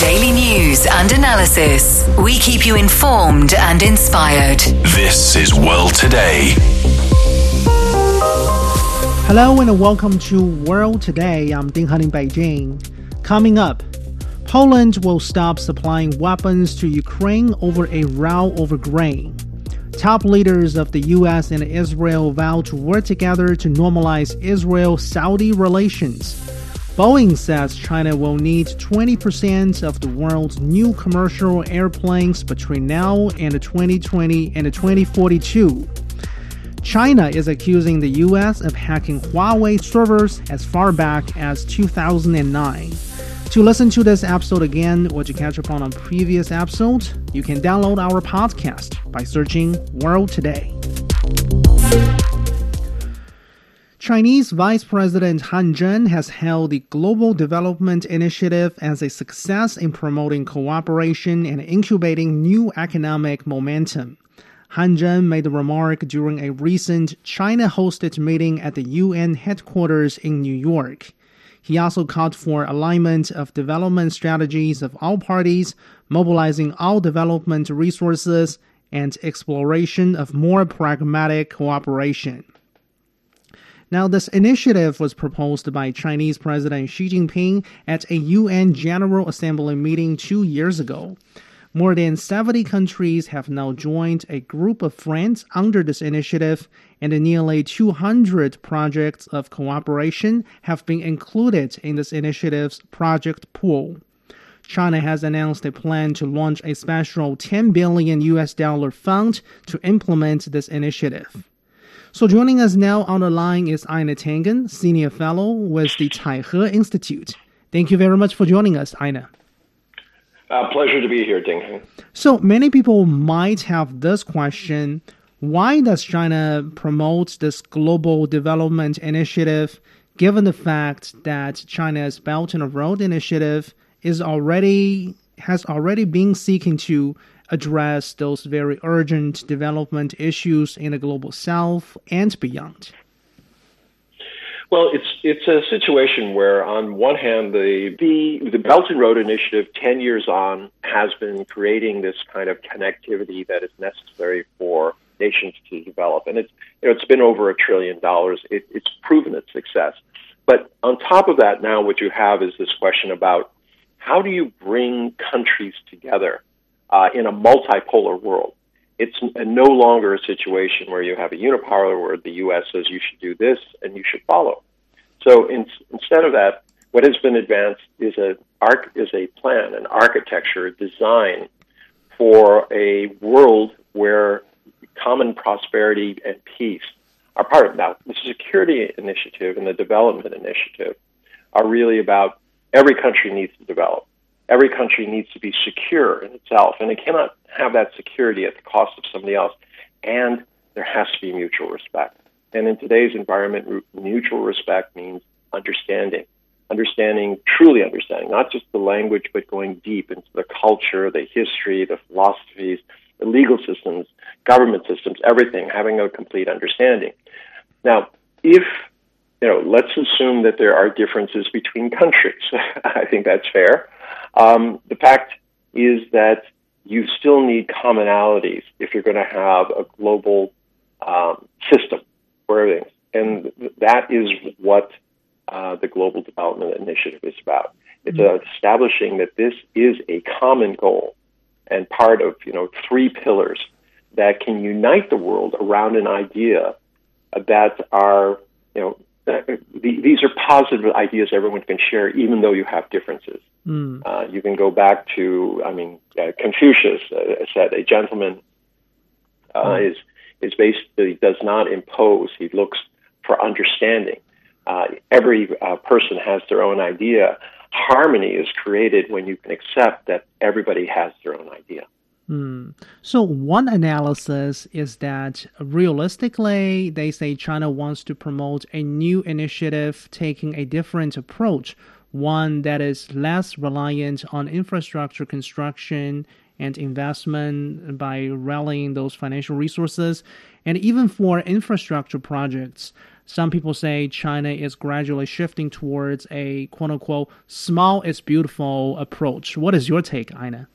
Daily news and analysis. We keep you informed and inspired. This is World Today. Hello and welcome to World Today. I'm Ding Han in Beijing. Coming up, Poland will stop supplying weapons to Ukraine over a row over grain. Top leaders of the US and Israel vow to work together to normalize Israel Saudi relations. Boeing says China will need 20% of the world's new commercial airplanes between now and 2020 and 2042. China is accusing the US of hacking Huawei servers as far back as 2009. To listen to this episode again or to catch up on a previous episode, you can download our podcast by searching World Today. Chinese Vice President Han Zheng has hailed the Global Development Initiative as a success in promoting cooperation and incubating new economic momentum. Han Zheng made the remark during a recent China hosted meeting at the UN headquarters in New York. He also called for alignment of development strategies of all parties, mobilizing all development resources, and exploration of more pragmatic cooperation. Now, this initiative was proposed by Chinese President Xi Jinping at a UN General Assembly meeting two years ago. More than 70 countries have now joined a group of friends under this initiative, and nearly 200 projects of cooperation have been included in this initiative's project pool. China has announced a plan to launch a special 10 billion US dollar fund to implement this initiative. So joining us now on the line is Einar Tangen, Senior Fellow with the Taihe Institute. Thank you very much for joining us, Ina. Uh, pleasure to be here, Ding. So many people might have this question why does China promote this global development initiative given the fact that China's Belt and Road Initiative is already has already been seeking to address those very urgent development issues in the global south and beyond? Well, it's it's a situation where, on one hand, the the the Belt and Road Initiative, ten years on, has been creating this kind of connectivity that is necessary for nations to develop, and it's you know it's been over a trillion dollars. It, it's proven its success. But on top of that, now what you have is this question about how do you bring countries together uh, in a multipolar world? It's no longer a situation where you have a unipolar where the U.S. says you should do this and you should follow. So in, instead of that, what has been advanced is a arc is a plan, an architecture, a design for a world where common prosperity and peace are part of that. The security initiative and the development initiative are really about every country needs to develop every country needs to be secure in itself, and it cannot have that security at the cost of somebody else. And there has to be mutual respect. And in today's environment, mutual respect means understanding, understanding, truly understanding, not just the language, but going deep into the culture, the history, the philosophies, the legal systems, government systems, everything, having a complete understanding. Now, if you know, let's assume that there are differences between countries. I think that's fair. Um, the fact is that you still need commonalities if you're going to have a global um, system for everything. And that is what uh, the Global Development Initiative is about. It's mm-hmm. establishing that this is a common goal and part of you know three pillars that can unite the world around an idea that are you know these are positive ideas everyone can share, even though you have differences. Mm. Uh, you can go back to, I mean, uh, Confucius uh, said, "A gentleman mm. is is basically does not impose; he looks for understanding." Uh, every uh, person has their own idea. Harmony is created when you can accept that everybody has their own idea. Mm. So, one analysis is that realistically, they say China wants to promote a new initiative taking a different approach, one that is less reliant on infrastructure construction and investment by rallying those financial resources. And even for infrastructure projects, some people say China is gradually shifting towards a quote unquote small is beautiful approach. What is your take, Einar?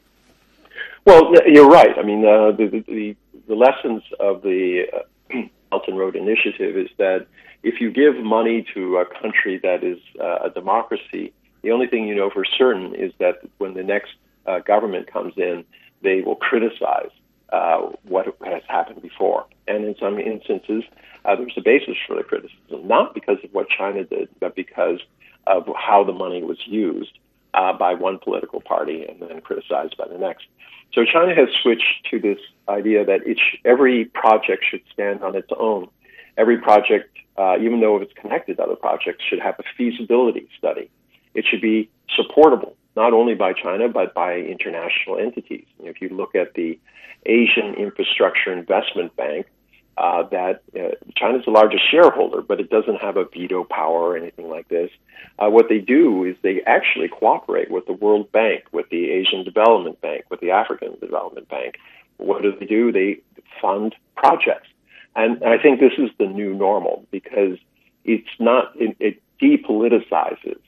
Well, you're right. I mean, uh, the, the, the lessons of the uh, and Road Initiative is that if you give money to a country that is uh, a democracy, the only thing you know for certain is that when the next uh, government comes in, they will criticize uh, what has happened before. And in some instances, uh, there's a basis for the criticism, not because of what China did, but because of how the money was used uh, by one political party and then criticized by the next. So China has switched to this idea that each, every project should stand on its own. Every project, uh, even though it's connected to other projects, should have a feasibility study. It should be supportable, not only by China, but by international entities. if you look at the Asian Infrastructure Investment Bank, uh, that uh, China's the largest shareholder, but it doesn't have a veto power or anything like this. Uh, what they do is they actually cooperate with the World Bank, with the Asian Development Bank, with the African Development Bank. What do they do? They fund projects. And I think this is the new normal because it's not, it, it depoliticizes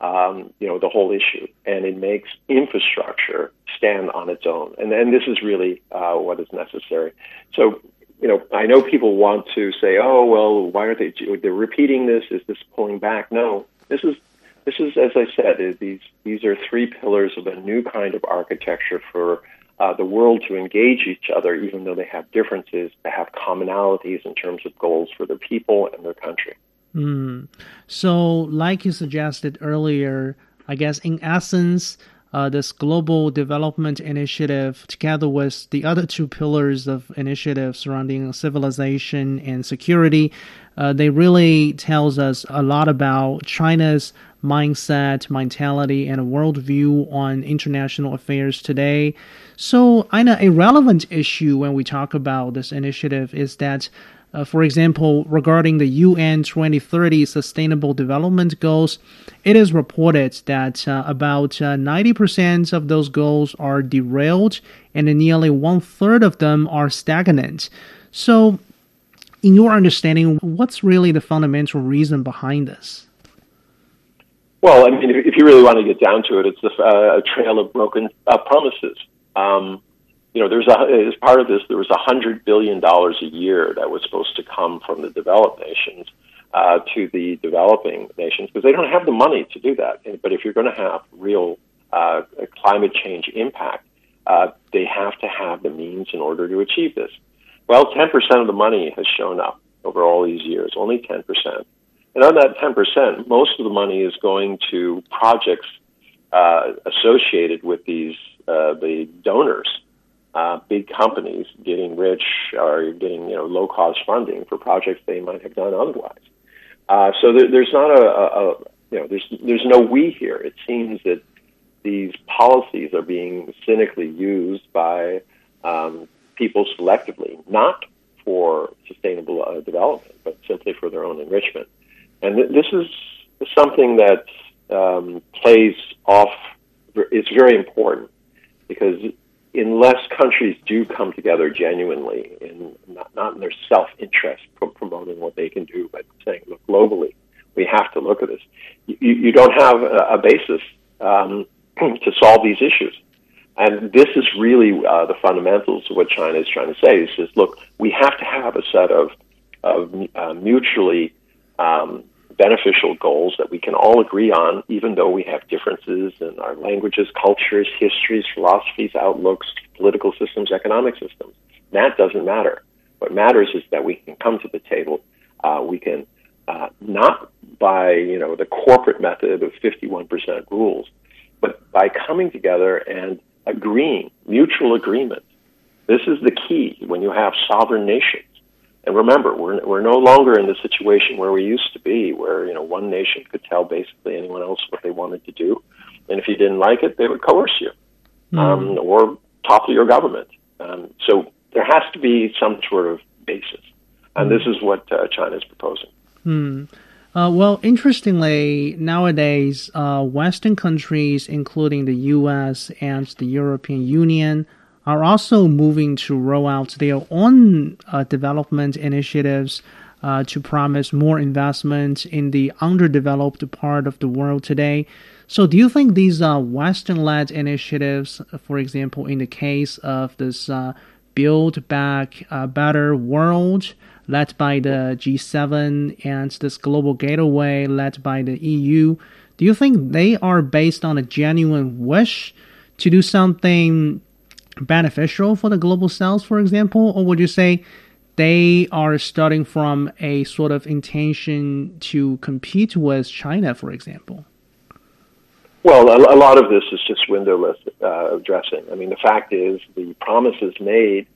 um, you know, the whole issue, and it makes infrastructure stand on its own. And, and this is really uh, what is necessary. So, you know, I know people want to say, "Oh, well, why are they? They're repeating this. Is this pulling back?" No, this is this is, as I said, these these are three pillars of a new kind of architecture for uh, the world to engage each other, even though they have differences, to have commonalities in terms of goals for their people and their country. Mm. So, like you suggested earlier, I guess in essence, uh, this global development initiative, together with the other two pillars of initiative surrounding civilization and security, uh, they really tells us a lot about China's mindset, mentality, and worldview on international affairs today. So, I know a relevant issue when we talk about this initiative is that uh, for example, regarding the UN 2030 Sustainable Development Goals, it is reported that uh, about 90% uh, of those goals are derailed and nearly one third of them are stagnant. So, in your understanding, what's really the fundamental reason behind this? Well, I mean, if you really want to get down to it, it's a, uh, a trail of broken uh, promises. Um, you know, there's a, as part of this, there was a hundred billion dollars a year that was supposed to come from the developed nations uh, to the developing nations because they don't have the money to do that. But if you're going to have real uh, climate change impact, uh, they have to have the means in order to achieve this. Well, 10% of the money has shown up over all these years, only 10%. And on that 10%, most of the money is going to projects uh, associated with these uh, the donors uh, big companies getting rich or getting you know low cost funding for projects they might have done otherwise. Uh, so there, there's not a, a, a you know there's there's no we here. It seems that these policies are being cynically used by um, people selectively, not for sustainable uh, development, but simply for their own enrichment. And th- this is something that um, plays off. It's very important because unless countries do come together genuinely in not, not in their self interest promoting what they can do, but saying, look, globally, we have to look at this. You, you don't have a, a basis um, to solve these issues. And this is really uh, the fundamentals of what China is trying to say. It says, look, we have to have a set of, of uh, mutually um, beneficial goals that we can all agree on, even though we have differences in our languages, cultures, histories, philosophies, outlooks, political systems, economic systems. That doesn't matter. What matters is that we can come to the table. Uh, we can uh, not by you know the corporate method of 51% rules, but by coming together and agreeing, mutual agreement. This is the key when you have sovereign nations. And remember, we're, we're no longer in the situation where we used to be, where you know one nation could tell basically anyone else what they wanted to do, and if you didn't like it, they would coerce you mm. um, or topple your government. Um, so there has to be some sort of basis, and mm. this is what uh, China is proposing. Mm. Uh, well, interestingly, nowadays, uh, Western countries, including the U.S. and the European Union, are also moving to roll out their own uh, development initiatives uh, to promise more investment in the underdeveloped part of the world today. So, do you think these uh, Western led initiatives, for example, in the case of this uh, Build Back Better World, led by the G7, and this Global Gateway, led by the EU, do you think they are based on a genuine wish to do something beneficial for the global south, for example? Or would you say they are starting from a sort of intention to compete with China, for example? Well, a, lot of this is just windowless uh, dressing. I mean, the fact is the promises made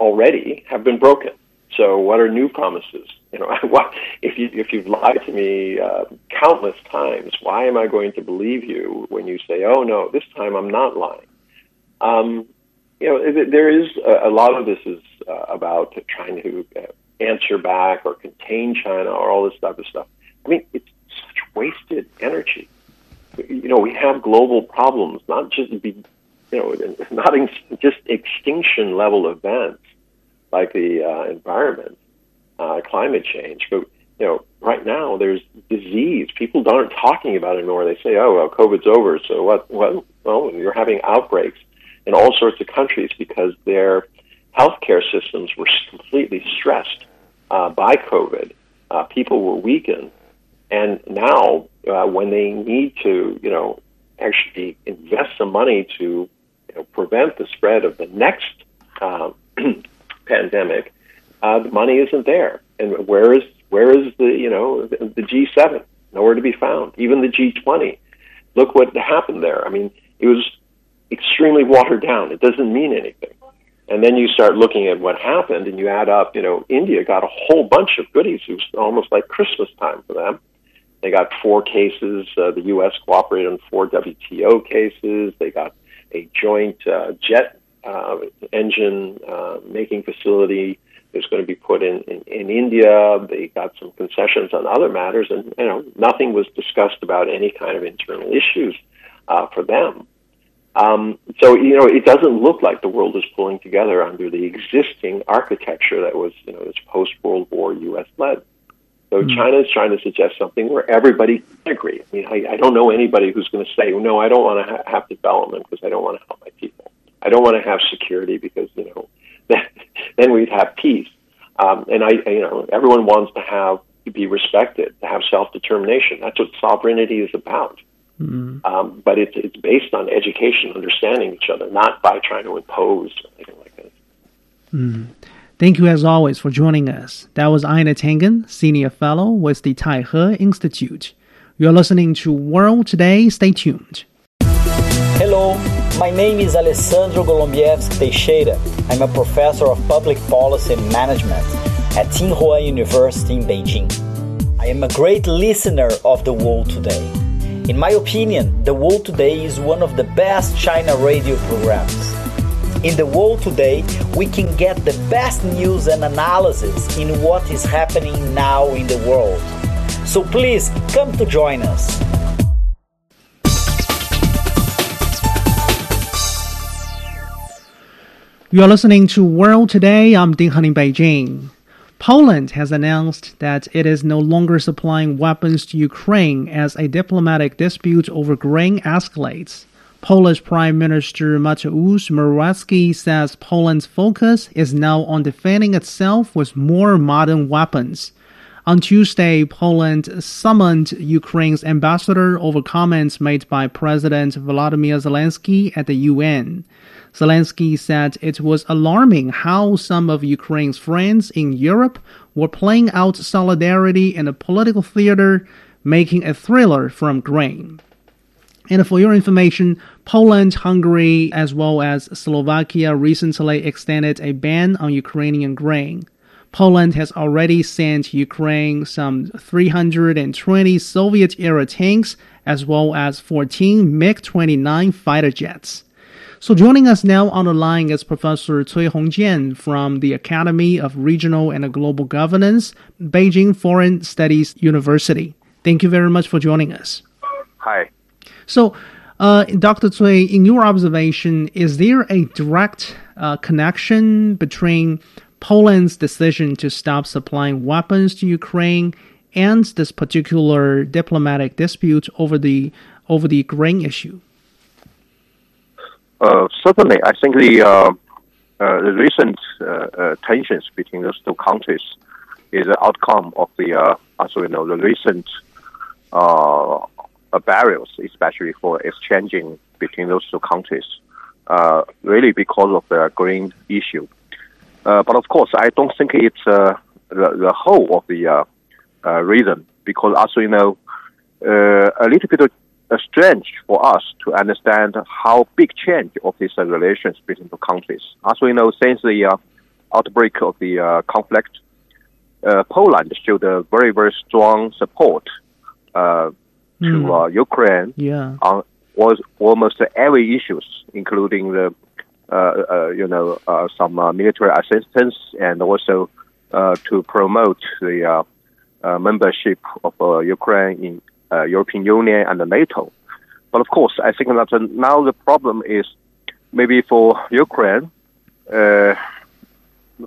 already have been broken. So, what are new promises? You know, if you if you've lied to me uh, countless times, why am I going to believe you when you say, "Oh no, this time I'm not lying"? Um, you know, there is a, a lot of this is uh, about trying to uh, answer back or contain China or all this type of stuff. I mean, it's such wasted energy. You know, we have global problems, not just be, you know, not in, just extinction level events like the uh, environment, uh, climate change, but you know, right now there's disease. People aren't talking about it anymore. They say, "Oh, well, COVID's over." So what? What? Well, you're having outbreaks in all sorts of countries because their healthcare systems were completely stressed uh, by COVID. Uh, people were weakened, and now uh, when they need to, you know, actually invest some money to you know, prevent the spread of the next uh, pandemic, uh, the money isn't there. And where is where is the you know the, the G7? Nowhere to be found. Even the G20. Look what happened there. I mean, it was extremely watered down. It doesn't mean anything. And then you start looking at what happened, and you add up. You know, India got a whole bunch of goodies. It was almost like Christmas time for them. They got four cases. Uh, the U.S. cooperated on four WTO cases. They got a joint uh, jet uh, engine uh, making facility is going to be put in, in, in India. They got some concessions on other matters, and you know nothing was discussed about any kind of internal issues uh, for them. Um, so you know, it doesn't look like the world is pulling together under the existing architecture that was, you know, this post World War U.S. led. So mm-hmm. China is trying to suggest something where everybody can agree. I mean, I, I don't know anybody who's going to say, no, I don't want to ha- have development because I don't want to help my people. I don't want to have security because you know, then, then we'd have peace. Um, and I, you know, everyone wants to have to be respected, to have self determination. That's what sovereignty is about. Mm-hmm. Um, but it's it's based on education, understanding each other, not by trying to impose or anything like that. Mm-hmm. Thank you as always for joining us. That was Einar Tangen, Senior Fellow with the Taihe Institute. You're listening to World Today. Stay tuned. Hello, my name is Alessandro Golombiewski Teixeira. I'm a professor of public policy and management at Tsinghua University in Beijing. I am a great listener of the world today. In my opinion, The World Today is one of the best China radio programs. In The World Today, we can get the best news and analysis in what is happening now in the world. So please come to join us. You are listening to World Today. I'm Ding Han in Beijing. Poland has announced that it is no longer supplying weapons to Ukraine as a diplomatic dispute over grain escalates. Polish Prime Minister Mateusz Morawiecki says Poland's focus is now on defending itself with more modern weapons. On Tuesday, Poland summoned Ukraine's ambassador over comments made by President Volodymyr Zelensky at the UN. Zelensky said it was alarming how some of Ukraine's friends in Europe were playing out solidarity in a political theater, making a thriller from grain. And for your information, Poland, Hungary, as well as Slovakia recently extended a ban on Ukrainian grain. Poland has already sent Ukraine some 320 Soviet era tanks as well as 14 MiG 29 fighter jets. So joining us now on the line is Professor Cui Hongjian from the Academy of Regional and Global Governance, Beijing Foreign Studies University. Thank you very much for joining us. Hi. So, uh, Dr. Cui, in your observation, is there a direct uh, connection between Poland's decision to stop supplying weapons to Ukraine and this particular diplomatic dispute over the over the grain issue? Uh, certainly, I think the uh, uh, the recent uh, uh, tensions between those two countries is the outcome of the, uh, as we know, the recent barriers, especially for exchanging between those two countries, really because of the green issue. but of course, I don't think it's the, the whole of the reason, because as we know, a little bit uh, strange for us to understand how big change of these uh, relations between the countries. As we know, since the uh, outbreak of the uh, conflict, uh, Poland showed a very, very strong support uh, to mm. Ukraine yeah. on was almost every issues, including the you know some military assistance and also to promote the membership of Ukraine in uh, European Union and the NATO. But of course, I think that now the problem is maybe for Ukraine. Uh,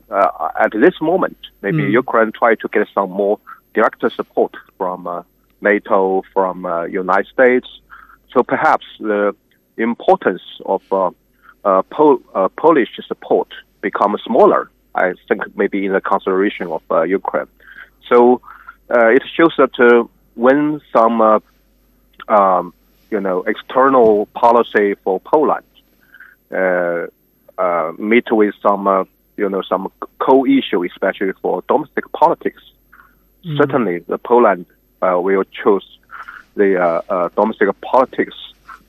uh, at this moment, maybe mm. Ukraine try to get some more direct support from uh, NATO, from uh, United States. So perhaps the importance of uh, uh, Pol- uh, Polish support becomes smaller. I think maybe in the consideration of uh, Ukraine. So uh, it shows that uh, when some, uh, um, you know, external policy for Poland uh, uh, meet with some, uh, you know, some co-issue, especially for domestic politics, mm-hmm. certainly the Poland uh, will choose the uh, domestic politics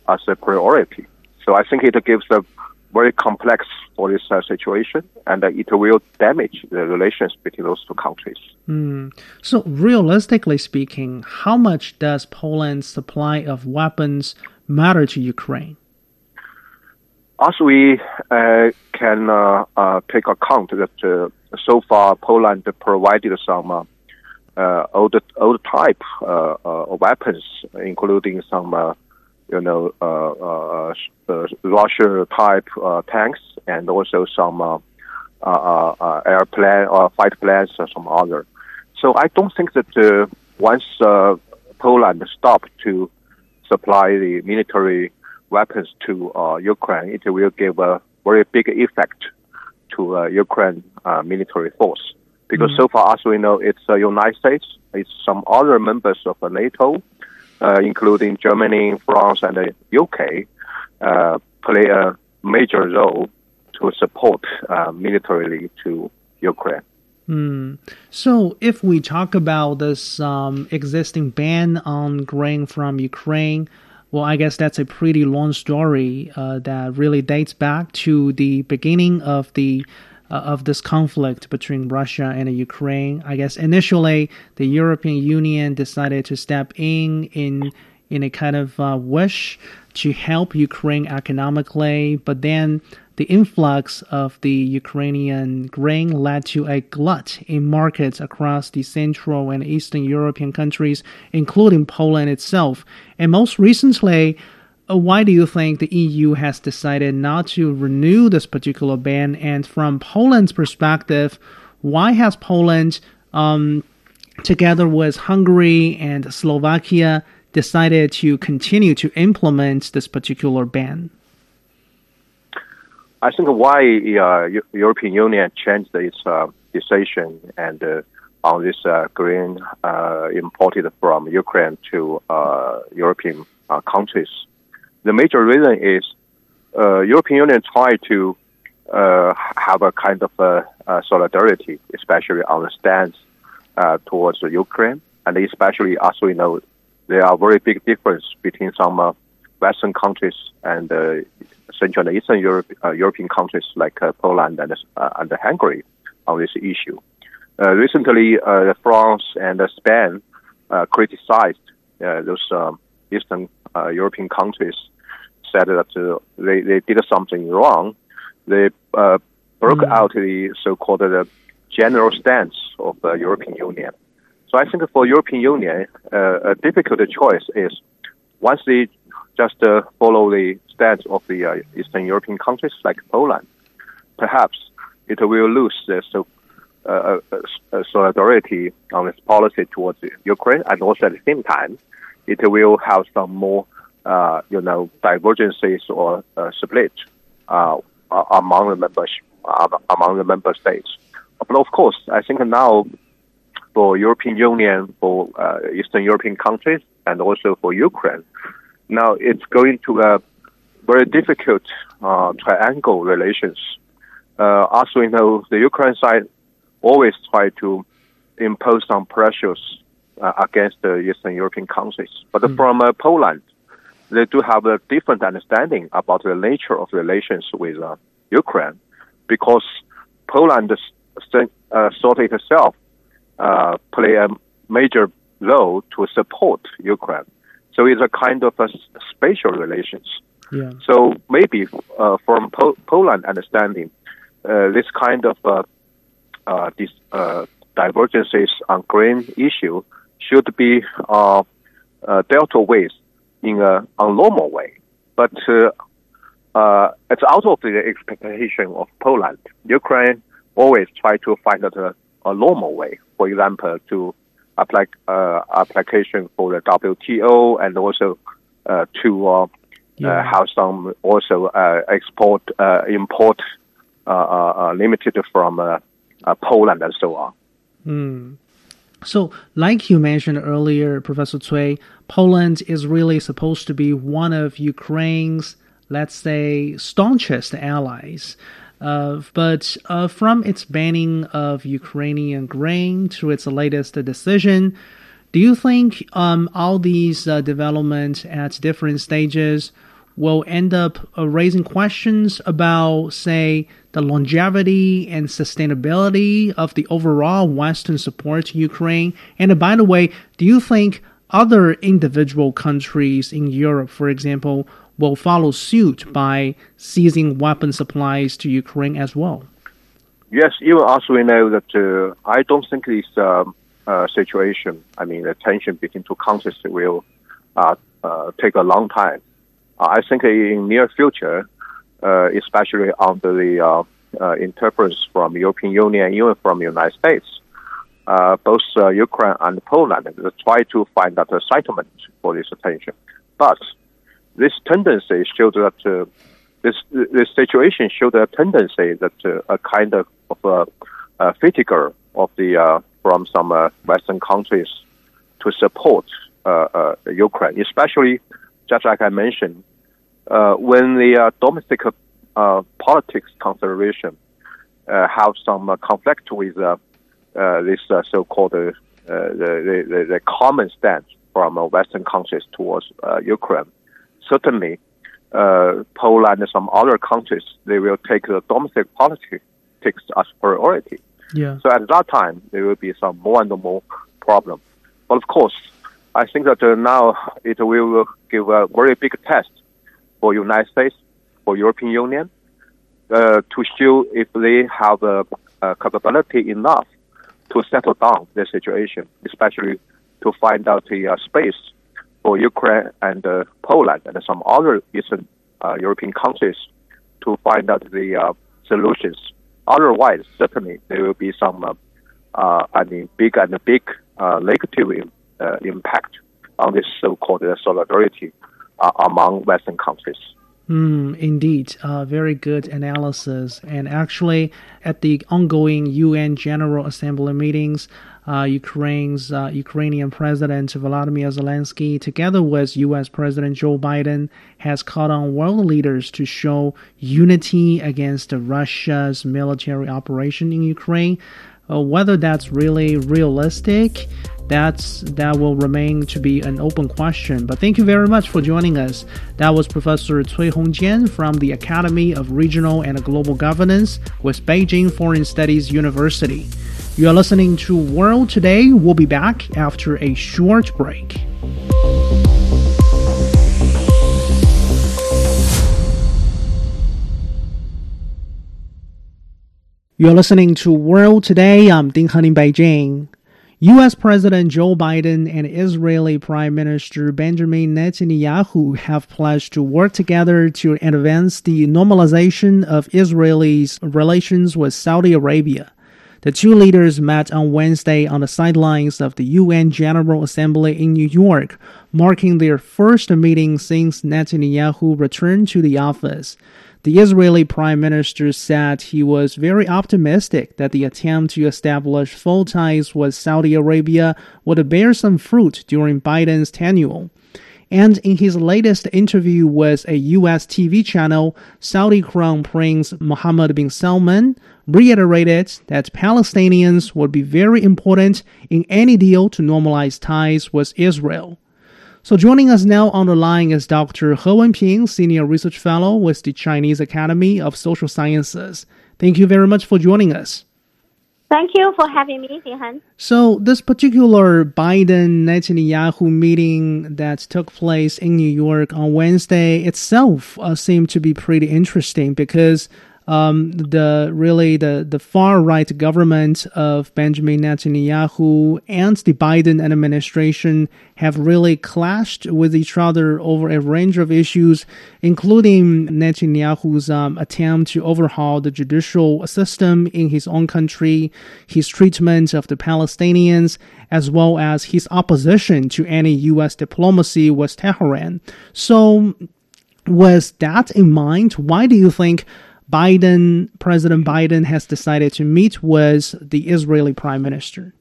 as a priority. So I think it gives a very complex for this uh, situation, and uh, it will damage the relations between those two countries. Mm. So, realistically speaking, how much does Poland's supply of weapons matter to Ukraine? As we uh, can uh, uh, take account that uh, so far Poland provided some old old type weapons, including some you know, uh, uh, uh, Russia type tanks and also some airplane or fight planes or some other. So I don't think that once Poland stopped to supply the military weapons to uh, Ukraine, it will give a very big effect to uh, Ukraine uh, military force. Because mm-hmm. so far as we know, it's the United States, it's some other members of NATO, uh, including Germany, France, and the UK, uh, play a major role to support uh, militarily to Ukraine. Hmm. So, if we talk about this um, existing ban on grain from Ukraine, well, I guess that's a pretty long story uh, that really dates back to the beginning of the uh, of this conflict between Russia and Ukraine. I guess initially the European Union decided to step in in in a kind of uh, wish to help Ukraine economically, but then the influx of the Ukrainian grain led to a glut in markets across the Central and Eastern European countries, including Poland itself. And most recently, why do you think the EU has decided not to renew this particular ban? And from Poland's perspective, why has Poland, um, together with Hungary and Slovakia, decided to continue to implement this particular ban? I think why uh, European Union changed its uh, decision and uh, on this uh, grain uh, imported from Ukraine to uh, European countries the major reason is uh, European Union tried to uh, have a kind of a, a solidarity, especially on the stance uh, towards Ukraine, and especially as we know, there are very big difference between some uh, Western countries and uh, Central and Eastern Europe, uh, European countries like uh, Poland and, uh, and Hungary on this issue. Uh, recently, uh, France and Spain uh, criticized those um, Eastern uh, European countries said that uh, they, they did something wrong. They uh, broke mm. out the so-called the general stance of the European Union. So I think for European Union, uh, a difficult choice is once they just uh, follow the stance of the uh, Eastern European countries like Poland, perhaps it will lose the so uh, uh, solidarity on its policy towards Ukraine, and also at the same time, it will have some more, uh, you know, divergences or uh, split uh, among the members among the member states. But of course, I think now for European Union, for Eastern European countries, and also for Ukraine, now it's going to a very difficult triangle relations. as we know, the Ukraine side always try to impose some pressures uh, against the Eastern European countries. But mm. from uh, Poland, they do have a different understanding about the nature of relations with uh, Ukraine, because Poland uh, of itself uh, play a major role to support Ukraine. So it's a kind of a spatial relations. Yeah. So maybe uh, from po- Poland understanding, this kind of uh, uh, divergences on grain issue should be uh, uh, dealt with in a, a normal way. But uh, uh, it's out of the expectation of Poland. Ukraine always try to find a, a normal way. For example, to apply uh, application for the WTO and also uh, to uh, yeah. uh, have some also uh, export uh, import limited from uh, uh, Poland and so on. Mm. So, like you mentioned earlier, Professor Cui, Poland is really supposed to be one of Ukraine's, let's say, staunchest allies. Uh, but uh, from its banning of Ukrainian grain to its latest decision, do you think um, all these uh, developments at different stages will end up uh, raising questions about, say, the longevity and sustainability of the overall Western support to Ukraine? And uh, by the way, do you think other individual countries in Europe, for example, will follow suit by seizing weapon supplies to Ukraine as well? Yes, even as we know that uh, I don't think this um, uh, situation, I mean, the tension between two countries will uh, uh take a long time. I think in near future, uh, especially under the uh, uh, interference from European Union even from United States, both Ukraine and Poland try to find out a settlement for this tension. But this tendency shows that uh, this this situation showed a tendency that uh, a kind of, of a, a of the uh, from some Western countries to support Ukraine, especially just like I mentioned, uh, when the uh, domestic uh, politics consideration uh, have some uh, conflict with uh, uh, this uh, so-called uh, the, the, the common stance from uh, Western countries towards uh, Ukraine, certainly uh, Poland and some other countries they will take the domestic politics as priority. Yeah. So at that time there will be some more and more problem. But of course, I think that uh, now it will give a very big test for United States, for European Union, uh, to show if they have a, a, capability enough to settle down the situation, especially to find out the uh, space for Ukraine and uh, Poland and some other Eastern uh, European countries to find out the uh, solutions. Otherwise, certainly there will be some, uh, I mean, big and big negative impact on this so-called solidarity uh, among Western countries. Mm, indeed, uh, very good analysis. And actually, at the ongoing UN General Assembly meetings, uh, Ukraine's uh, Ukrainian President Volodymyr Zelensky, together with U.S. President Joe Biden, has called on world leaders to show unity against Russia's military operation in Ukraine. Uh, whether that's really realistic that's that will remain to be an open question. But thank you very much for joining us. That was Professor Cui Hongjian from the Academy of Regional and Global Governance with Beijing Foreign Studies University. You are listening to World Today. We'll be back after a short break. You're listening to World Today. I'm Ding Han in Beijing. U.S. President Joe Biden and Israeli Prime Minister Benjamin Netanyahu have pledged to work together to advance the normalization of Israel's relations with Saudi Arabia. The two leaders met on Wednesday on the sidelines of the UN General Assembly in New York, marking their first meeting since Netanyahu returned to the office. The Israeli Prime Minister said he was very optimistic that the attempt to establish full ties with Saudi Arabia would bear some fruit during Biden's tenure. And in his latest interview with a U.S. TV channel, Saudi Crown Prince Mohammed bin Salman reiterated that Palestinians would be very important in any deal to normalize ties with Israel. So joining us now on the line is Dr. He Wenping, Senior Research Fellow with the Chinese Academy of Social Sciences. Thank you very much for joining us. Thank you for having me, Ding Han. So, this particular Biden Netanyahu meeting that took place in New York on Wednesday itself uh, seemed to be pretty interesting because um, the really the, the far right government of Benjamin Netanyahu and the Biden administration have really clashed with each other over a range of issues, including Netanyahu's um, attempt to overhaul the judicial system in his own country, his treatment of the Palestinians, as well as his opposition to any U.S. diplomacy with Tehran. So, with that in mind, why do you think? Biden, President Biden, has decided to meet with the Israeli Prime Minister.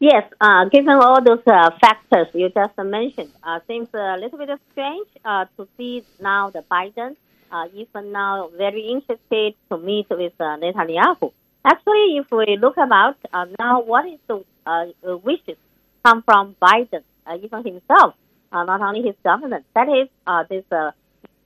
Yes, uh, given all those uh, factors you just mentioned, uh, seems a little bit strange uh, to see now the Biden, uh, even now very interested to meet with uh, Netanyahu. Actually, if we look about now, what is the wishes come from Biden, even himself, not only his government, that is this,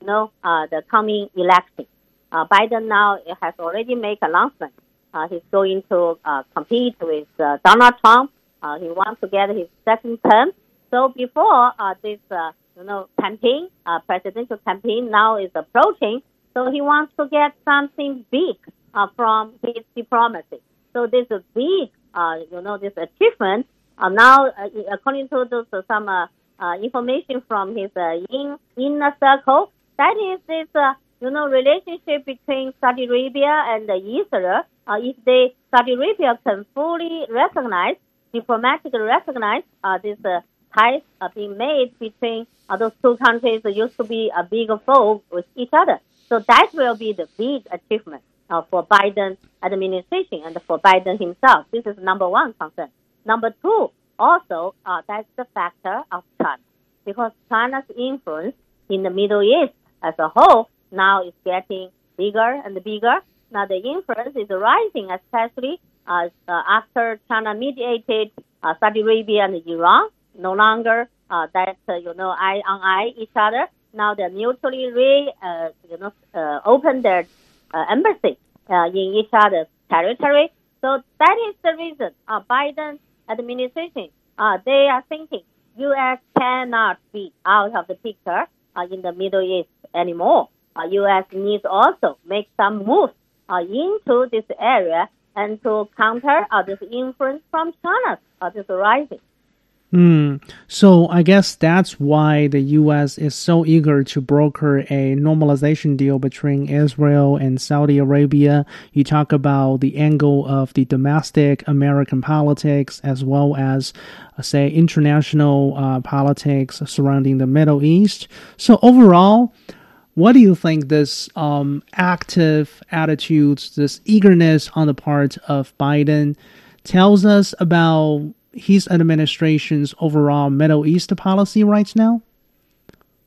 you know, the coming election. Uh, Biden now has already made announcement. Uh, he's going to uh, compete with uh, Donald Trump. Uh, he wants to get his second term. So before uh, this, uh, you know, campaign, uh, presidential campaign now is approaching. So he wants to get something big uh, from his diplomacy. So this is big, uh, you know, this achievement. Uh, now, uh, according to those, uh, some uh, uh, information from his uh, in, inner circle, that is this uh, you know, relationship between Saudi Arabia and Israel, uh, if they, Saudi Arabia can fully recognize, diplomatically recognize uh, this uh, ties uh, being made between uh, those two countries that used to be a big foe with each other. So that will be the big achievement uh, for Biden administration and for Biden himself. This is number one concern. Number two, also, uh, that's the factor of China. Because China's influence in the Middle East as a whole now it's getting bigger and bigger. Now the influence is rising, especially uh, uh, after China mediated uh, Saudi Arabia and Iran. No longer uh, that uh, you know eye on eye each other. Now they mutually re, uh, you know open their embassy in each other's territory. So that is the reason Biden administration they are thinking U.S. cannot be out of the picture in the Middle East anymore uh, U.S. needs also make some moves uh, into this area and to counter uh, this influence from China, uh, this rising. Hmm. So I guess that's why the U.S. is so eager to broker a normalization deal between Israel and Saudi Arabia. You talk about the angle of the domestic American politics as well as, uh, say, international uh, politics surrounding the Middle East. So overall, what do you think this um, active attitude, this eagerness on the part of Biden tells us about his administration's overall Middle East policy right now?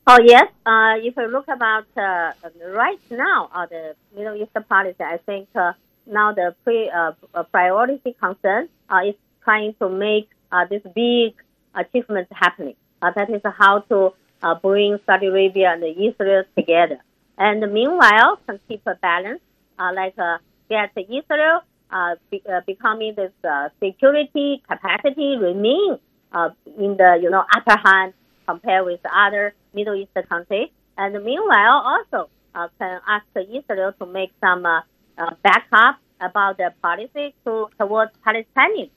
Oh yes, uh, if you look about uh, right now, uh, the Middle East policy, I think uh, now the pre, uh, priority concern uh, is trying to make this big achievement happening. that is how to uh, bring Saudi Arabia and Israel together. And meanwhile, can keep a balance, uh, like uh, get Israel uh, be, uh, becoming this uh, security capacity remain in the you know upper hand compared with other Middle East countries. And meanwhile, also can ask Israel to make some backup about their policy to towards Palestinian,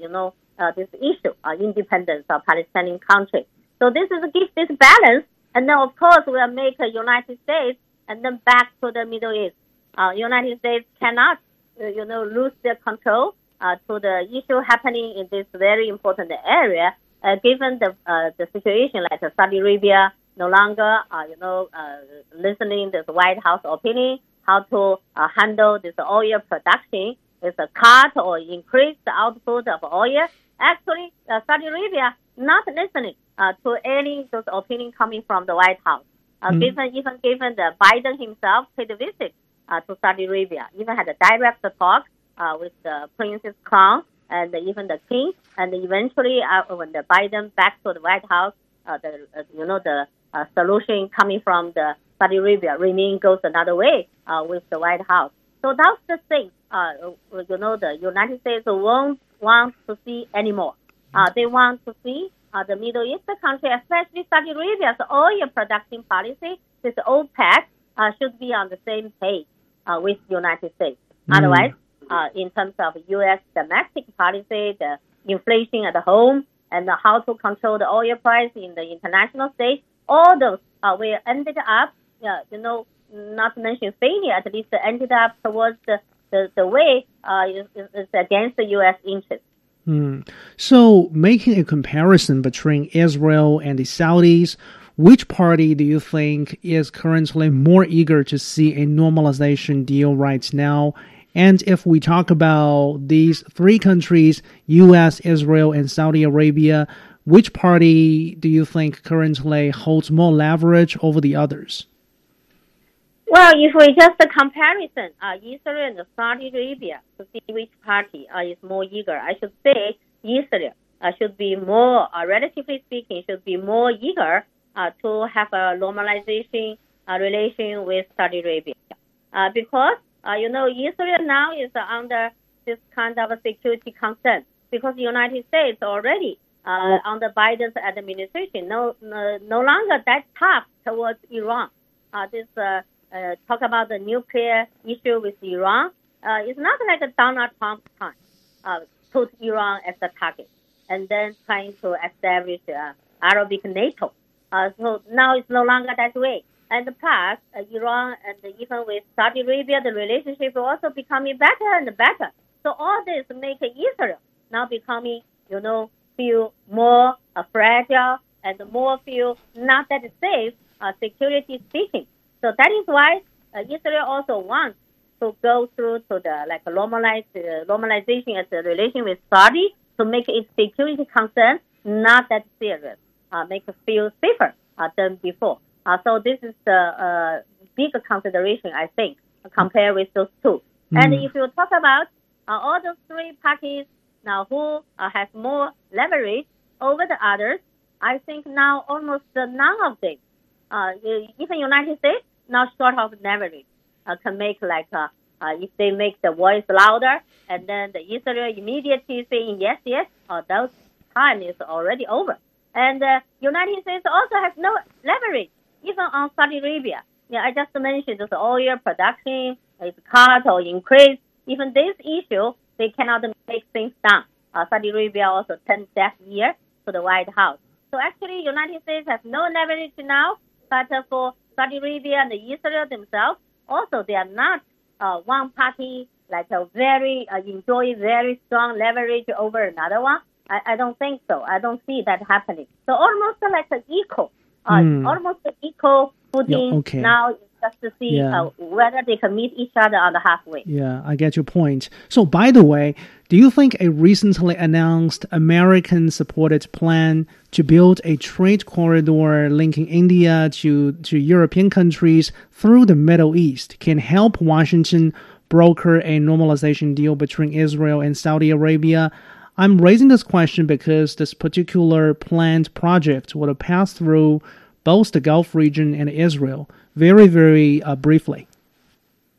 you know, this issue, independence of Palestinian country. So this is give this balance, and then of course we'll make United States and then back to the Middle East. Uh, United States cannot you know, lose their control uh, to the issue happening in this very important area, uh, given the uh, the situation like Saudi Arabia no longer, uh, you know, uh, listening to the White House opinion, how to uh, handle this oil production, is a cut or increase the output of oil. Actually, uh, Saudi Arabia not listening uh, to any those opinion coming from the White House. Uh, mm. Given even given the Biden himself paid a visit uh, to Saudi Arabia, even had a direct talk uh, with the Princess Crown and even the king, and eventually uh, when the Biden back to the White House, uh, the uh, you know the uh, solution coming from the Saudi Arabia remain goes another way uh, with the White House. So that's the thing. Uh, you know, the United States won't want to see anymore. Uh, they want to see uh, the Middle East country, especially Saudi Arabia's oil production policy, this OPEC, uh, should be on the same page uh, with the United States. Mm. Otherwise, uh, in terms of U.S. domestic policy, the inflation at home, and how to control the oil price in the international stage, all those uh, we ended up, uh, you know, not to mention failure, at least ended up towards the, the, the way uh, is, is against the U.S. interest. Hmm. So, making a comparison between Israel and the Saudis, which party do you think is currently more eager to see a normalization deal right now? And if we talk about these three countries, US, Israel, and Saudi Arabia, which party do you think currently holds more leverage over the others? Well, if we just a comparison, uh, Israel and Saudi Arabia to see which party uh, is more eager, I should say Israel uh, should be more, uh, relatively speaking, should be more eager uh, to have a normalization uh, relation with Saudi Arabia. Uh, because, you know, Israel now is under this kind of a security concern because the United States already under Biden's administration no, no, no longer that tough towards Iran. This uh, talk about the nuclear issue with Iran. Uh, it's not like a Donald Trump time. Uh, put Iran as the target and then trying to establish uh, Arabic NATO. Uh, so now it's no longer that way. And plus, uh, Iran and even with Saudi Arabia, the relationship also becoming better and better. So all this make Israel now becoming, you know, feel more uh, fragile and more feel not that safe, uh, security speaking. So that is why uh, Israel also wants to go through to the like normalize, uh, normalization as a relation with Saudi to make its security concern not that serious, uh, make it feel safer uh, than before. Uh, so this is the uh, big consideration, I think, compared with those two. Mm. And if you talk about uh, all those three parties now who uh, has more leverage over the others, I think now almost none of them, uh, even United States, now short of leverage, uh, can make like uh, uh, if they make the voice louder, and then the Israel immediately saying yes, yes, or those time is already over. And uh, United States also has no leverage, even on Saudi Arabia. Yeah, I just mentioned the oil production is cut or increased. Even this issue, they cannot make things done. Uh, Saudi Arabia also turned deaf ear to the White House. So actually, United States has no leverage now, but for Saudi Arabia and Israel themselves, also they are not uh, one party like a very uh, enjoy very strong leverage over another one. I, I don't think so. I don't see that happening. So almost like an equal, uh, mm. almost an equal footing yeah, okay. now just to see yeah. uh, whether they can meet each other on the halfway. Yeah, I get your point. So, by the way, do you think a recently announced American supported plan to build a trade corridor linking India to, to European countries through the Middle East can help Washington broker a normalization deal between Israel and Saudi Arabia? I'm raising this question because this particular planned project would pass through both the Gulf region and Israel very, very uh, briefly.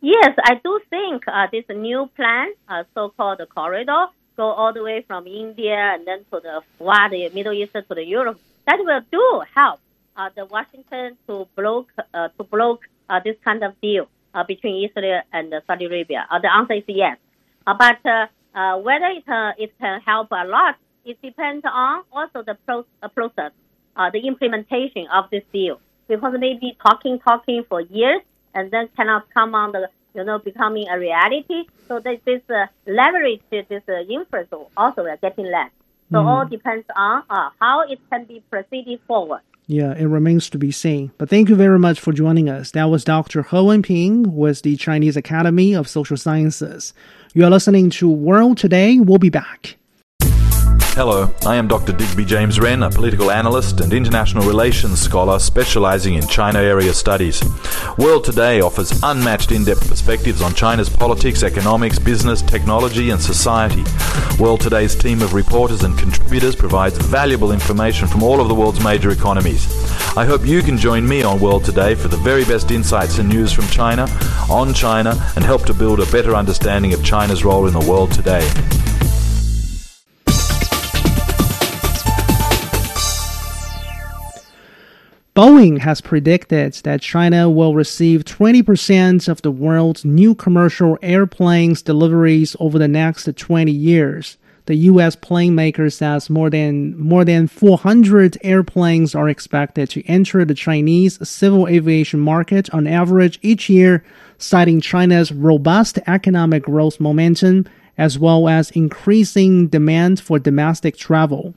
Yes, I do think uh, this new plan, uh, so-called corridor, go all the way from India and then to the the Middle East to the Europe. That will do help uh, the Washington to block uh, to block uh, this kind of deal uh, between Israel and Saudi Arabia. the answer is yes, but whether it it can help a lot, it depends on also the pro- process, the implementation of this deal because maybe talking, talking for years and then cannot come on the you know, becoming a reality. So this, this uh, leverage, this uh, influence also are getting less. So Mm. all depends on uh, how it can be proceeded forward. Yeah, it remains to be seen. But thank you very much for joining us. That was Dr. He Wenping with the Chinese Academy of Social Sciences. You are listening to World Today. We'll be back. Hello, I am Dr. Digby James Wren, a political analyst and international relations scholar specializing in China area studies. World Today offers unmatched in depth perspectives on China's politics, economics, business, technology, and society. World Today's team of reporters and contributors provides valuable information from all of the world's major economies. I hope you can join me on World Today for the very best insights and news from China, on China, and help to build a better understanding of China's role in the world today. Boeing has predicted that China will receive 20% of the world's new commercial airplanes deliveries over the next 20 years. The US plane maker says more than more than 400 airplanes are expected to enter the Chinese civil aviation market on average each year, citing China's robust economic growth momentum as well as increasing demand for domestic travel.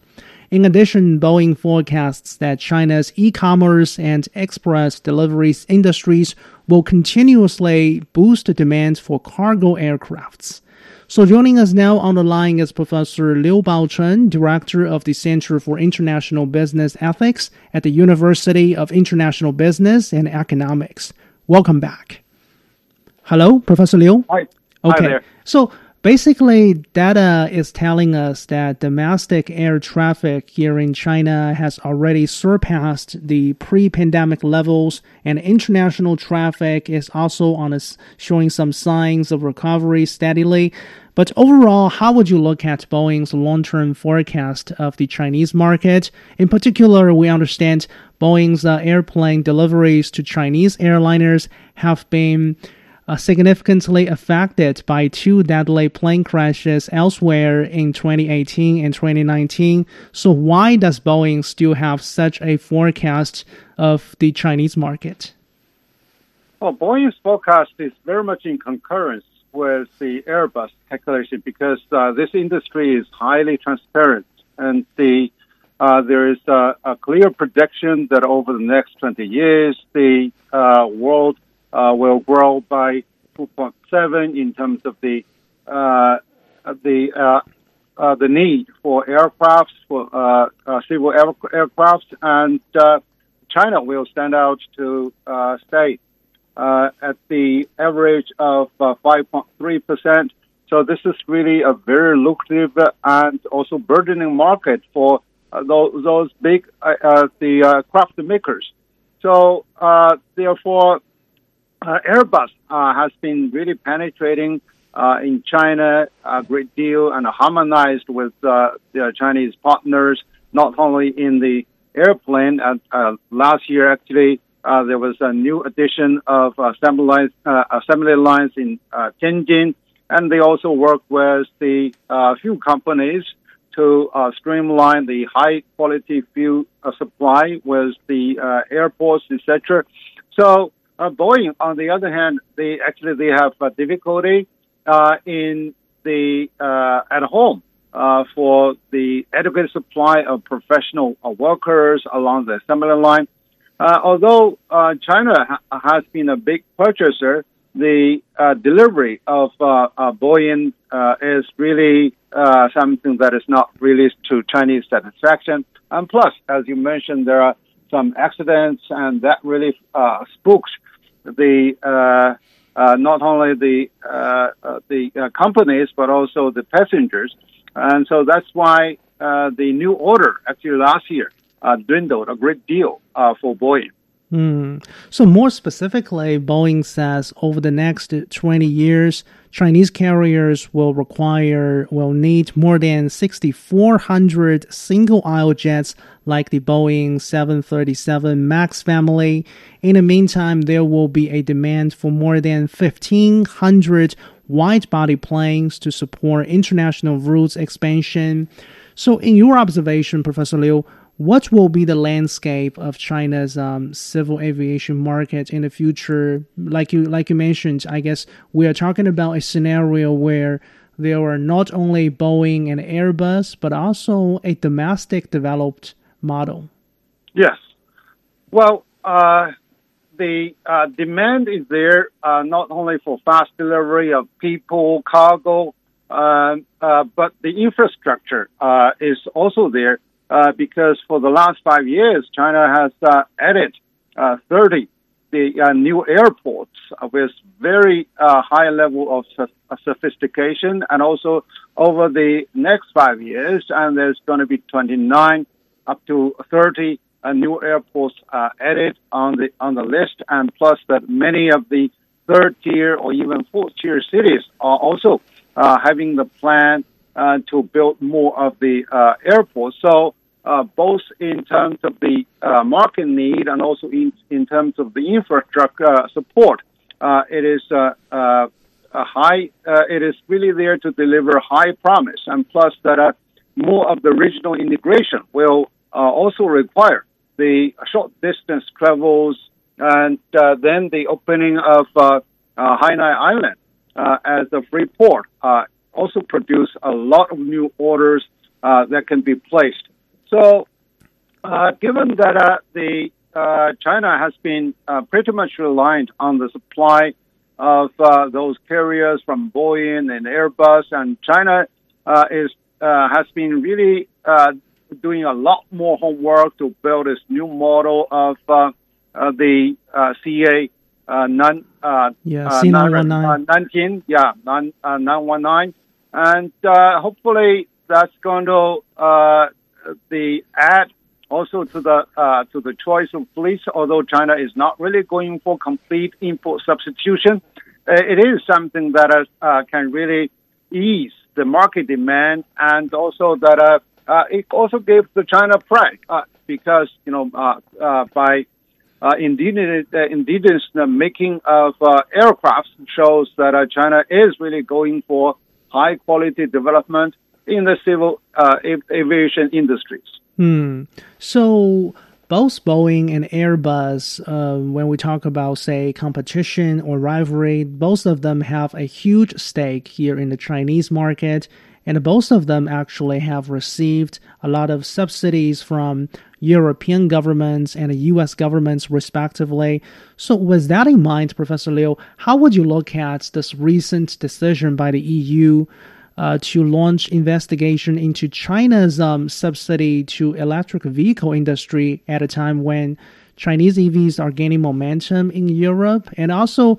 In addition, Boeing forecasts that China's e-commerce and express deliveries industries will continuously boost demand for cargo aircrafts. So joining us now on the line is Professor Liu Baocheng, Director of the Center for International Business Ethics at the University of International Business and Economics. Welcome back. Hello, Professor Liu. Hi. Okay. Hi there. So basically, data is telling us that domestic air traffic here in China has already surpassed the pre-pandemic levels, and international traffic is also on a, showing some signs of recovery steadily. But overall, how would you look at Boeing's long-term forecast of the Chinese market? In particular, we understand Boeing's uh, airplane deliveries to Chinese airliners have been significantly affected by two deadly plane crashes elsewhere in 2018 and 2019. So, why does Boeing still have such a forecast of the Chinese market? Well, Boeing's forecast is very much in concurrence with the Airbus calculation because uh, this industry is highly transparent and the uh, there is a, a, clear prediction that over the next 20 years, the uh, world Uh, will grow by 2.7 in terms of the uh, the uh, uh, the need for aircrafts for uh, uh, civil air- aircrafts, and China will stand out to stay at the average of 5.3 percent. So this is really a very lucrative and also burdening market for those, those big the craft makers. So therefore, uh, Airbus uh, has been really penetrating uh, in China a great deal and harmonized with their Chinese partners, not only in the airplane. last year, actually, there was a new addition of assembly lines, assembly lines in Tianjin, and they also work with the few companies to uh, streamline the high quality fuel uh, supply with the uh, airports, etc. So uh, Boeing, on the other hand, they actually they have uh, difficulty uh, in the uh, at home uh, for the adequate supply of professional uh, workers along the assembly line. although China ha- has been a big purchaser, the delivery of Boeing is really something that is not really to Chinese satisfaction. And plus, as you mentioned, there are some accidents, and that really uh, spooks the uh, uh, not only the uh, the companies but also the passengers, and so that's why uh the new order actually last year dwindled a great deal uh for Boeing. Hmm. So, more specifically, Boeing says over the next 20 years, Chinese carriers will require, will need more than 6,400 single aisle jets like the Boeing 737 MAX family. In the meantime, there will be a demand for more than 1,500 wide body planes to support international routes expansion. So, in your observation, Professor Liu, what will be the landscape of China's um, civil aviation market in the future? Like you like you mentioned, I guess we are talking about a scenario where there are not only Boeing and Airbus, but also a domestic developed model. Yes. Well, uh, the uh, demand is there uh, not only for fast delivery of people, cargo, um, uh, but the infrastructure uh, is also there uh, because for the last five years, China has added 30 the new airports with very high level of sophistication, and also over the next five years, and there's going to be 29 up to 30 uh, new airports uh, added on the on the list, and plus that many of the third tier or even fourth tier cities are also uh, having the plan uh, to build more of the uh, airports. So uh, both in terms of the market need and also in in terms of the infrastructure support, it is a high. it is really there to deliver high promise, and plus that more of the regional integration will also require the short distance travels, and uh, then the opening of uh, uh, Hainan Island uh, as a free port uh, also produce a lot of new orders uh, that can be placed. So, given that the China has been pretty much reliant on the supply of those carriers from Boeing and Airbus, and China is has been really doing a lot more homework to build this new model of uh, uh, the uh, CA uh, nine, uh, yeah, uh, C919. 19, yeah, nine, uh, 919. And uh, hopefully that's going to uh, the add also to the uh, to the choice of fleets. Although China is not really going for complete import substitution, uh, it is something that uh, uh, can really ease the market demand and also that uh, it also gives the China pride because you know by indigenous, indigenous making of aircraft shows that China is really going for high quality development in the civil aviation industries. Hmm. So both Boeing and Airbus, uh, when we talk about, say, competition or rivalry, both of them have a huge stake here in the Chinese market and both of them actually have received a lot of subsidies from European governments and US governments, respectively. So, with that in mind, Professor Liu, how would you look at this recent decision by the EU uh, to launch investigation into China's um, subsidy to electric vehicle industry at a time when Chinese EVs are gaining momentum in Europe, and also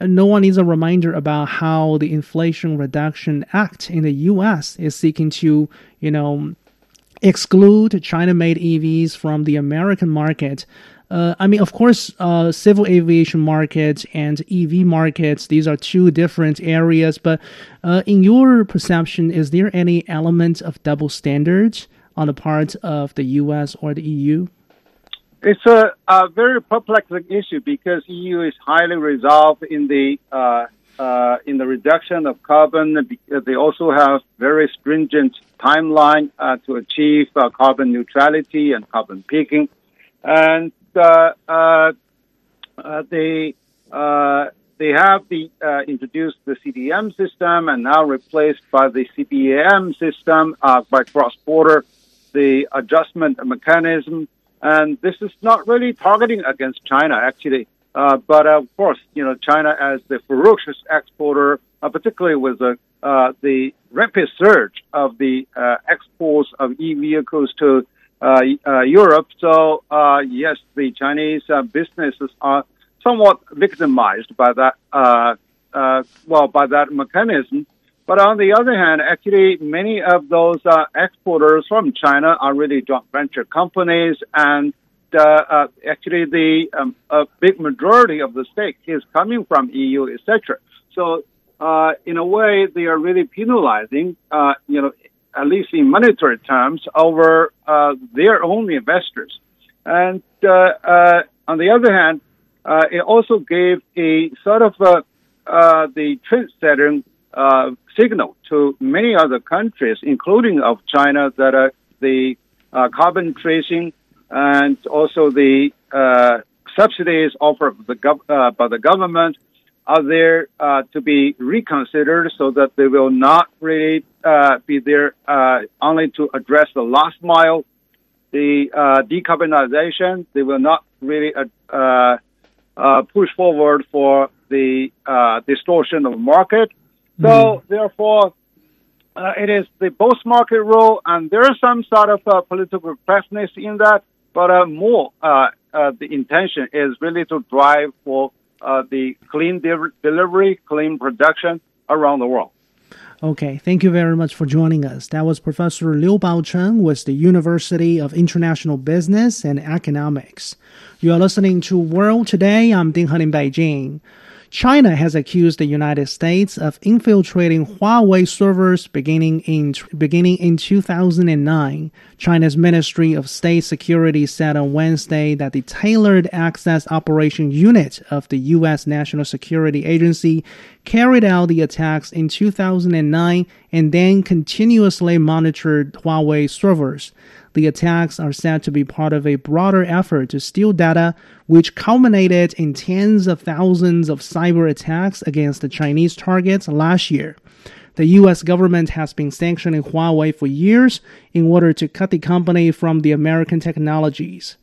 no one needs a reminder about how the Inflation Reduction Act in the U.S. is seeking to, you know, exclude China-made EVs from the American market. Uh, I mean, of course, uh, civil aviation markets and EV markets, these are two different areas. But uh, in your perception, is there any element of double standards on the part of the US or the EU? It's a, a, very perplexing issue because EU is highly resolved in the uh, uh, in the reduction of carbon. They also have very stringent timeline uh, to achieve carbon neutrality and carbon peaking, and they they have the introduced the CDM system and now replaced by the CBAM system by cross border the adjustment mechanism and this is not really targeting against China, actually. Uh, but of course, you know, China as the ferocious exporter, uh, particularly with the, uh, the rapid surge of the uh, exports of e-vehicles to uh, uh, Europe. So yes, the Chinese businesses are somewhat victimized by that. well, by that mechanism. But on the other hand, actually, many of those uh, exporters from China are really joint venture companies, and uh, uh, actually, the um, a big majority of the stake is coming from EU, etc. So, uh, in a way, they are really penalizing, uh, you know, at least in monetary terms, over uh, their own investors. And on the other hand, it also gave a sort of the trend setting uh, signal to many other countries, including of China, that uh, the uh, carbon tracing, and also the uh, subsidies offered uh, by the government are there uh, to be reconsidered so that they will not really uh, be there uh, only to address the last mile, the uh, decarbonization. They will not really uh, uh, push forward for the distortion of market. Mm. So therefore, it is the both market rule, and there is some sort of political correctness in that, but more the intention is really to drive for uh, the clean de- delivery, clean production around the world. Okay, thank you very much for joining us. That was Professor Liu Baocheng with the University of International Business and Economics. You are listening to World Today. I'm Ding Han in Beijing. China has accused the United States of infiltrating Huawei servers beginning in beginning in 2009. China's Ministry of State Security said on Wednesday that the Tailored Access Operation Unit of the U.S. National Security Agency carried out the attacks in 2009 and then continuously monitored Huawei servers. The attacks are said to be part of a broader effort to steal data, which culminated in tens of thousands of cyber attacks against the Chinese targets last year. The US government has been sanctioning Huawei for years in order to cut the company from the American technologies.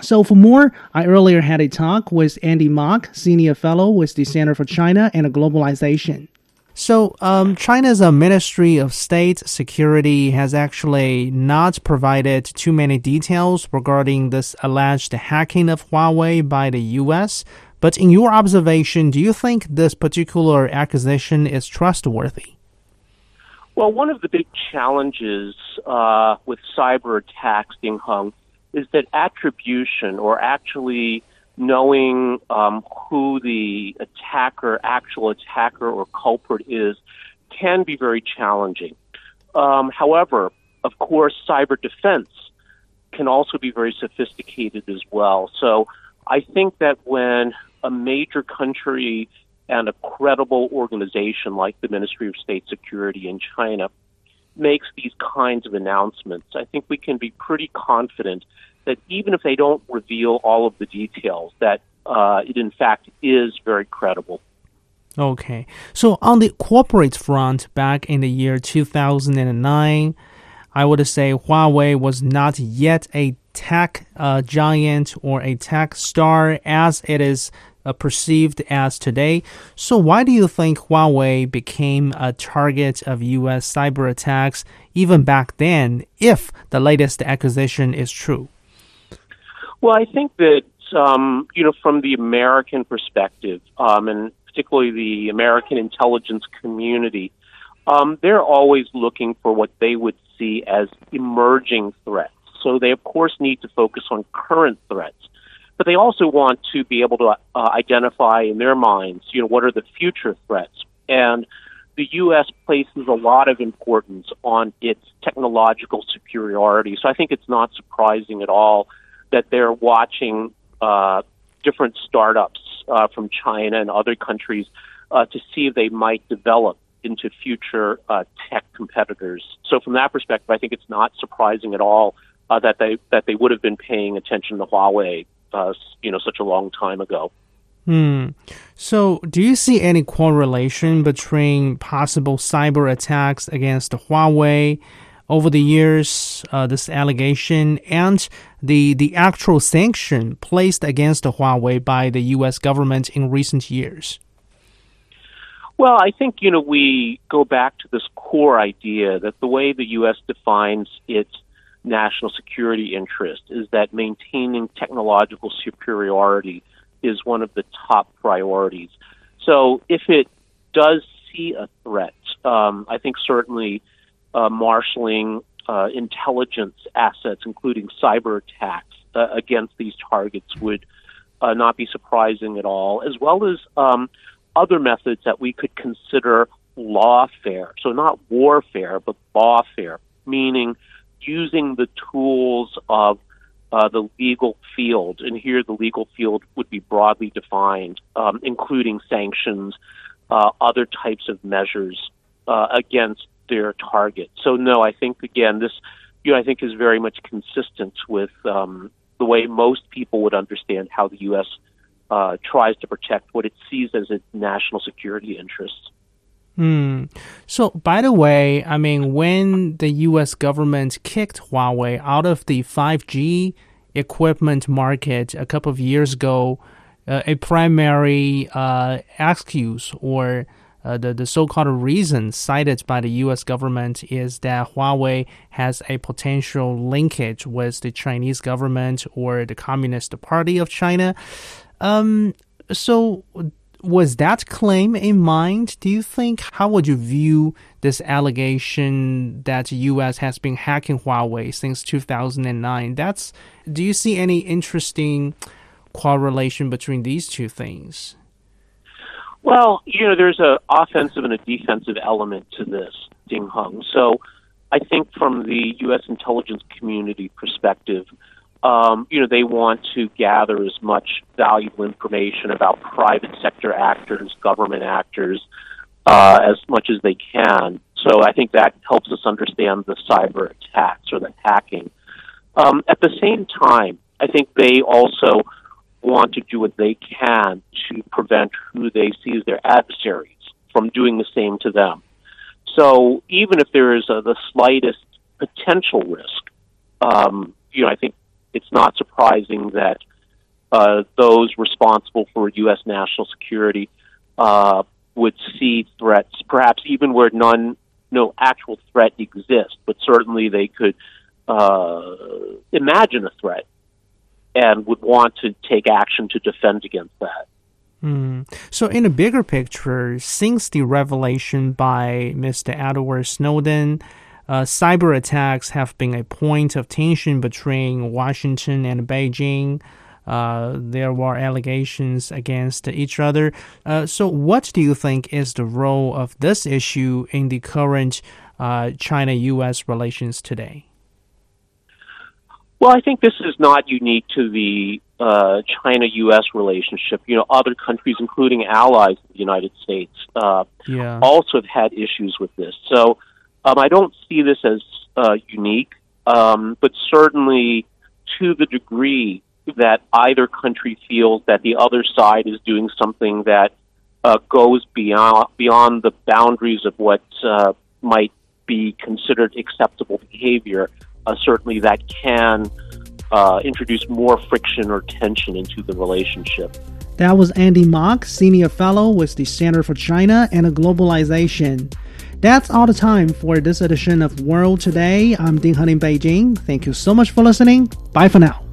So, for more, I earlier had a talk with Andy Mok, Senior Fellow with the Center for China and Globalization. So, um, China's uh, Ministry of State Security has actually not provided too many details regarding this alleged hacking of Huawei by the U.S. But in your observation, do you think this particular accusation is trustworthy? Well, one of the big challenges uh, with cyber attacks, Ding Han, is that attribution or actually knowing um, who the attacker, actual attacker or culprit is, can be very challenging. Um, however, of course, cyber defense can also be very sophisticated as well. So I think that when a major country and a credible organization like the Ministry of State Security in China makes these kinds of announcements, I think we can be pretty confident that even if they don't reveal all of the details, that uh, it in fact is very credible. Okay. So on the corporate front, back in the year 2009, I would say Huawei was not yet a tech uh, giant or a tech star as it is uh, perceived as today. So, why do you think Huawei became a target of U.S. cyber attacks even back then, if the latest accusation is true? Well, I think that um, you know, from the American perspective, um, and particularly the American intelligence community, um, they're always looking for what they would see as emerging threats. So they, of course, need to focus on current threats, but they also want to be able to uh, identify in their minds, you know, what are the future threats. And the U.S. places a lot of importance on its technological superiority. So I think it's not surprising at all that they're watching uh, different startups uh, from China and other countries uh, to see if they might develop into future uh, tech competitors. So from that perspective, I think it's not surprising at all uh, that they that they would have been paying attention to Huawei, uh, you know, such a long time ago. Hmm. So, do you see any correlation between possible cyber attacks against Huawei over the years, uh, this allegation and the the actual sanction placed against Huawei by the U.S. government in recent years? Well, I think you know we go back to this core idea that the way the U.S. defines its national security interest is that maintaining technological superiority is one of the top priorities. So, if it does see a threat, um, I think certainly uh, marshaling uh, intelligence assets, including cyber attacks uh, against these targets, would uh, not be surprising at all, as well as um, other methods that we could consider lawfare. So, not warfare, but lawfare, meaning using the tools of uh, the legal field. And here, the legal field would be broadly defined, um, including sanctions, uh, other types of measures uh, against their target. So no, I think again this you know, I think is very much consistent with um, the way most people would understand how the U.S. Uh, tries to protect what it sees as its national security interests. Hmm. So, by the way, I mean, when the U.S. government kicked Huawei out of the 5G equipment market a couple of years ago, uh, a primary uh, excuse or uh, the, the so-called reason cited by the U.S. government is that Huawei has a potential linkage with the Chinese government or the Communist Party of China. Um, so was that claim in mind? Do you think? How would you view this allegation that the U.S. has been hacking Huawei since 2009? That's. Do you see any interesting correlation between these two things? Well, you know, there's an offensive and a defensive element to this, Ding Han. So, I think from the U.S. intelligence community perspective, um, you know, they want to gather as much valuable information about private sector actors, government actors, uh, as much as they can. So I think that helps us understand the cyber attacks or the hacking. Um, at the same time, I think they also want to do what they can to prevent who they see as their adversaries from doing the same to them. So even if there is a, the slightest potential risk, um, you know, I think it's not surprising that uh, those responsible for U.S. national security uh, would see threats, perhaps even where none, no actual threat exists, but certainly they could uh, imagine a threat and would want to take action to defend against that. Mm. So, in a bigger picture, since the revelation by Mr. Edward Snowden, uh, cyber attacks have been a point of tension between Washington and Beijing. Uh, there were allegations against each other. Uh, so, what do you think is the role of this issue in the current uh, China U.S. relations today? Well, I think this is not unique to the uh, China-U.S. relationship. You know, other countries, including allies of the United States, uh, yeah. also have had issues with this. So um, I don't see this as uh, unique, um, but certainly to the degree that either country feels that the other side is doing something that uh, goes beyond beyond the boundaries of what uh, might be considered acceptable behavior, uh, certainly that can uh, introduce more friction or tension into the relationship. That was Andy Mok, Senior Fellow with the Center for China and Globalization. That's all the time for this edition of World Today. I'm Ding Han in Beijing. Thank you so much for listening. Bye for now.